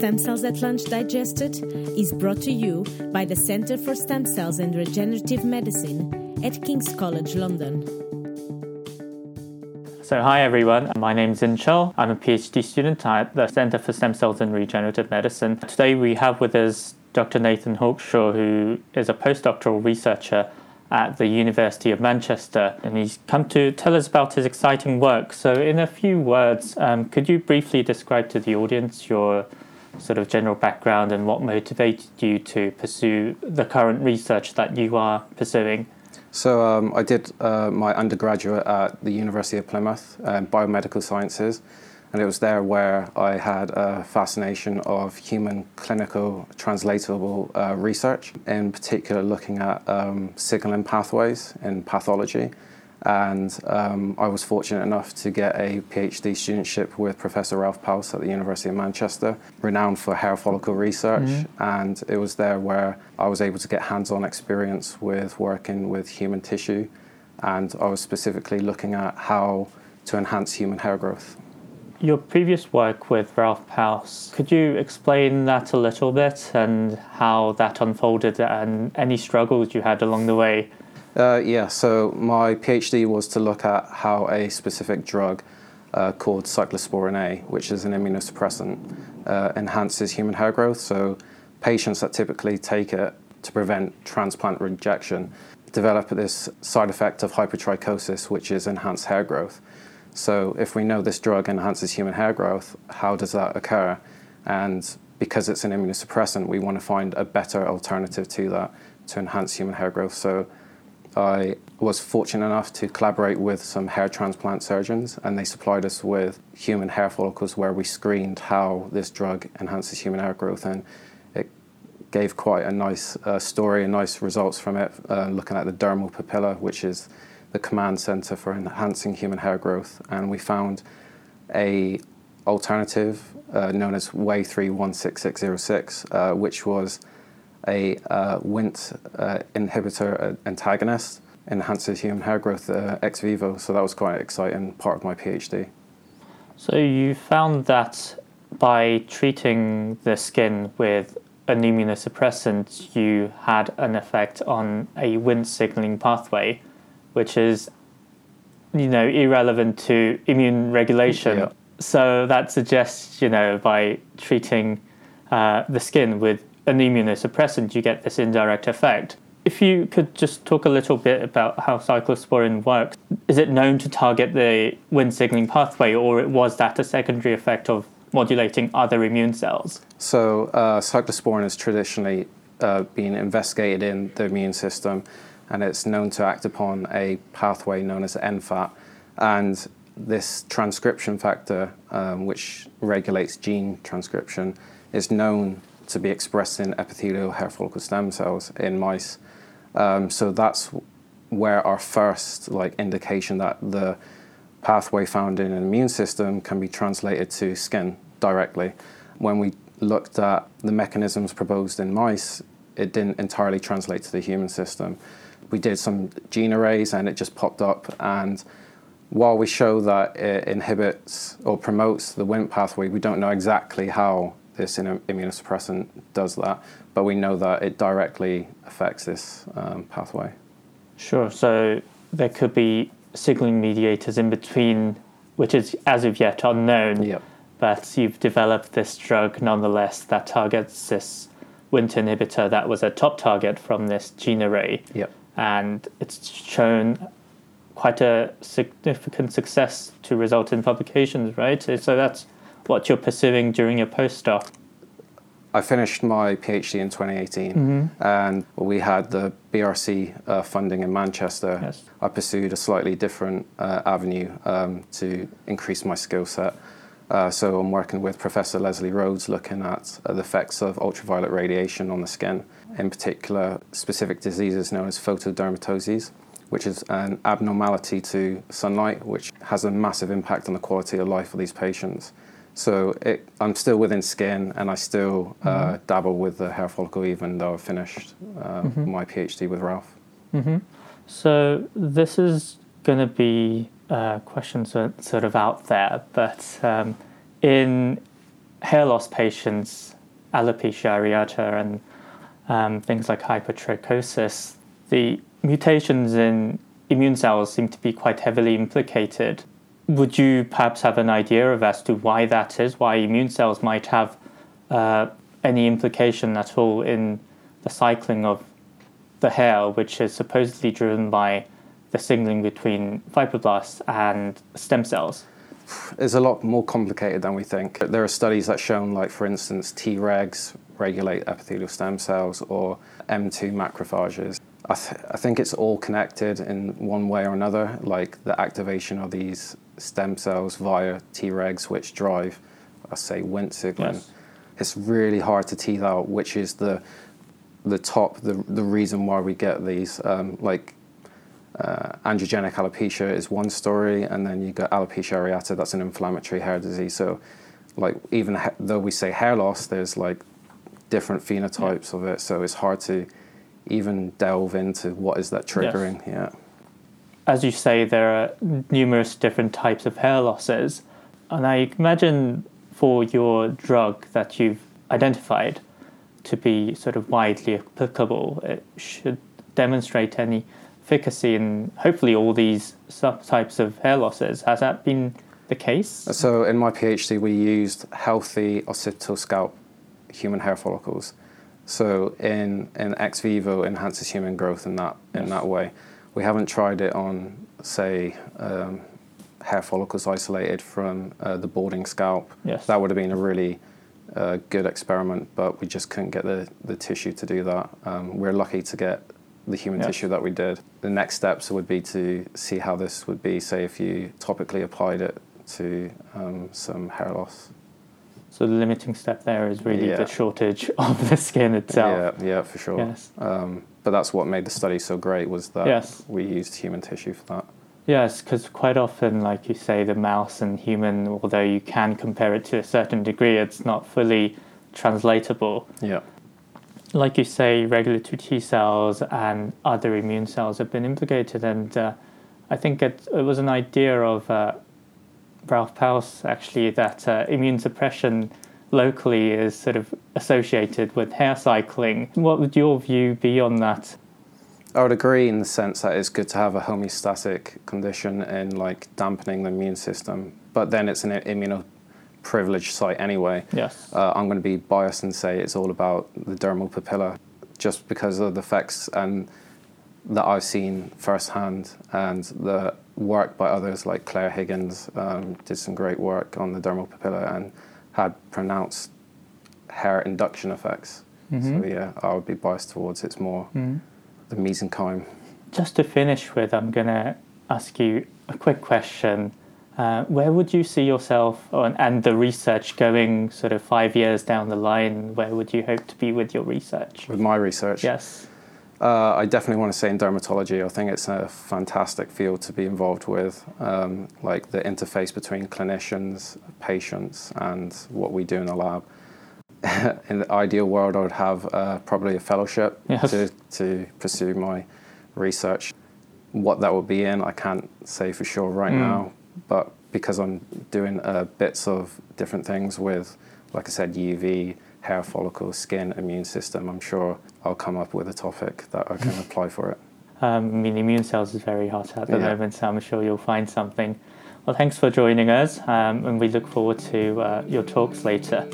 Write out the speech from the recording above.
Stem Cells at Lunch Digested is brought to you by the Centre for Stem Cells and Regenerative Medicine at King's College London. So, hi everyone, my name is. I'm a PhD student at the Centre for Stem Cells and Regenerative Medicine. Today we have with us Dr. Nathan Hawkshaw, who is a postdoctoral researcher at the University of Manchester, and he's come to tell us about his exciting work. So, in a few words, um, could you briefly describe to the audience your sort of general background and what motivated you to pursue the current research that you are pursuing? So, um, I did uh, my undergraduate at the University of Plymouth, uh, biomedical sciences and it was there where I had a fascination of human clinical translatable uh, research, in particular looking at um, signaling pathways in pathology. And um, I was fortunate enough to get a PhD studentship with Professor Ralph Paus at the University of Manchester, renowned for hair follicle research. Mm-hmm. And it was there where I was able to get hands on experience with working with human tissue. And I was specifically looking at how to enhance human hair growth. Your previous work with Ralph Paus, could you explain that a little bit and how that unfolded and any struggles you had along the way? Uh, yeah, so my PhD was to look at how a specific drug uh, called cyclosporin A, which is an immunosuppressant, uh, enhances human hair growth. So patients that typically take it to prevent transplant rejection develop this side effect of hypertrichosis, which is enhanced hair growth. So, if we know this drug enhances human hair growth, how does that occur? And because it's an immunosuppressant, we want to find a better alternative to that to enhance human hair growth. So, I was fortunate enough to collaborate with some hair transplant surgeons, and they supplied us with human hair follicles where we screened how this drug enhances human hair growth. And it gave quite a nice uh, story and nice results from it, uh, looking at the dermal papilla, which is the command center for enhancing human hair growth, and we found a alternative uh, known as WAY-316606, uh, which was a uh, Wnt uh, inhibitor uh, antagonist, enhances human hair growth uh, ex vivo. So that was quite an exciting part of my PhD. So you found that by treating the skin with an immunosuppressant, you had an effect on a Wnt signaling pathway which is you know irrelevant to immune regulation. Yeah. So that suggests you know by treating uh, the skin with an immunosuppressant, you get this indirect effect. If you could just talk a little bit about how cyclosporin works, is it known to target the Wnt signaling pathway, or was that a secondary effect of modulating other immune cells? So, uh, cyclosporin has traditionally uh, been investigated in the immune system and it's known to act upon a pathway known as NFAT. And this transcription factor, um, which regulates gene transcription, is known to be expressed in epithelial hair follicle stem cells in mice. Um, so that's where our first like indication that the pathway found in an immune system can be translated to skin directly. When we looked at the mechanisms proposed in mice, it didn't entirely translate to the human system we did some gene arrays and it just popped up. And while we show that it inhibits or promotes the Wnt pathway, we don't know exactly how this immunosuppressant does that, but we know that it directly affects this um, pathway. Sure. So there could be signaling mediators in between, which is as of yet unknown. Yep. But you've developed this drug nonetheless that targets this Wnt inhibitor that was a top target from this gene array. Yep and it's shown quite a significant success to result in publications, right? So that's what you're pursuing during your postdoc. I finished my PhD in 2018, mm-hmm. and we had the BRC uh, funding in Manchester. Yes. I pursued a slightly different uh, avenue um, to increase my skill set. Uh, so I'm working with Professor Lesley Rhodes looking at uh, the effects of ultraviolet radiation on the skin, in particular specific diseases known as photodermatoses, which is an abnormality to sunlight, which has a massive impact on the quality of life of these patients. So it, I'm still within skin, and I still uh, mm-hmm. dabble with the hair follicle, even though I've finished uh, mm-hmm. my PhD with Ralph. Mm-hmm. So this is going to be uh, questions sort of out there, but um, in hair loss patients, alopecia areata, and um, things like hypertrichosis, the mutations in immune cells seem to be quite heavily implicated. Would you perhaps have an idea of as to why that is, why immune cells might have uh, any implication at all in the cycling of the hair, which is supposedly driven by the signaling between fibroblasts and stem cells? It's a lot more complicated than we think. There are studies that shown, like for instance, Tregs regulate epithelial stem cells or M2 macrophages. I, th- I think it's all connected in one way or another, like the activation of these stem cells via Tregs, which drive, I say, Wnt signaling. Yes. It's really hard to tease out which is the the top, the the reason why we get these. Um, like uh, androgenic alopecia is one story, and then you got alopecia areata, that's an inflammatory hair disease. So, like even ha- though we say hair loss, there's like different phenotypes yeah. of it. So it's hard to even delve into what is that triggering. Yes. Yeah. As you say, there are numerous different types of hair losses, and I imagine for your drug that you've identified to be sort of widely applicable, it should demonstrate any efficacy in hopefully all these subtypes of hair losses. Has that been the case? So in my PhD, we used healthy occipital scalp human hair follicles. So in, in ex vivo enhances human growth in that in yes. that way. We haven't tried it on, say, um, hair follicles isolated from uh, the balding scalp. Yes. That would have been a really uh, good experiment, but we just couldn't get the, the tissue to do that. Um, we're lucky to get the human tissue that we did. The next steps would be to see how this would be, say, if you topically applied it to um, some hair loss. So the limiting step there is really yeah. the shortage of the skin itself. Yeah, yeah, for sure. Yes. Um, but that's what made the study so great was that yes. we used human tissue for that. Yes, because quite often, like you say, the mouse and human, although you can compare it to a certain degree, it's not fully translatable. Yeah like you say, regulatory T cells and other immune cells have been implicated, and uh, I think it, it, was an idea of uh, Ralph Paus actually that uh, immune suppression locally is sort of associated with hair cycling. What would your view be on that? I would agree in the sense that it's good to have a homeostatic condition in like dampening the immune system, but then it's an immuno privileged site anyway. Yes. Uh, I'm going to be biased and say it's all about the dermal papilla, just because of the effects and that I've seen firsthand, and the work by others like Claire Higgins um, did some great work on the dermal papilla and had pronounced hair induction effects. Mm-hmm. So yeah, I would be biased towards it's more mm-hmm. the mesenchyme. Just to finish with, I'm going to ask you a quick question uh, where would you see yourself on, and the research going sort of five years down the line? Where would you hope to be with your research? With my research? Yes. Uh, I definitely want to say in dermatology. I think it's a fantastic field to be involved with, um, like the interface between clinicians, patients, and what we do in the lab. in the ideal world, I would have uh, probably a fellowship yes. to, to pursue my research. What that would be in, I can't say for sure right mm. now, but because I'm doing uh, bits of different things with, like I said, UV, hair follicles, skin, immune system, I'm sure I'll come up with a topic that I can apply for it. Um, I mean, immune cells is very hot at the yeah. moment, so I'm sure you'll find something. Well, thanks for joining us, um, and we look forward to uh, your talks later.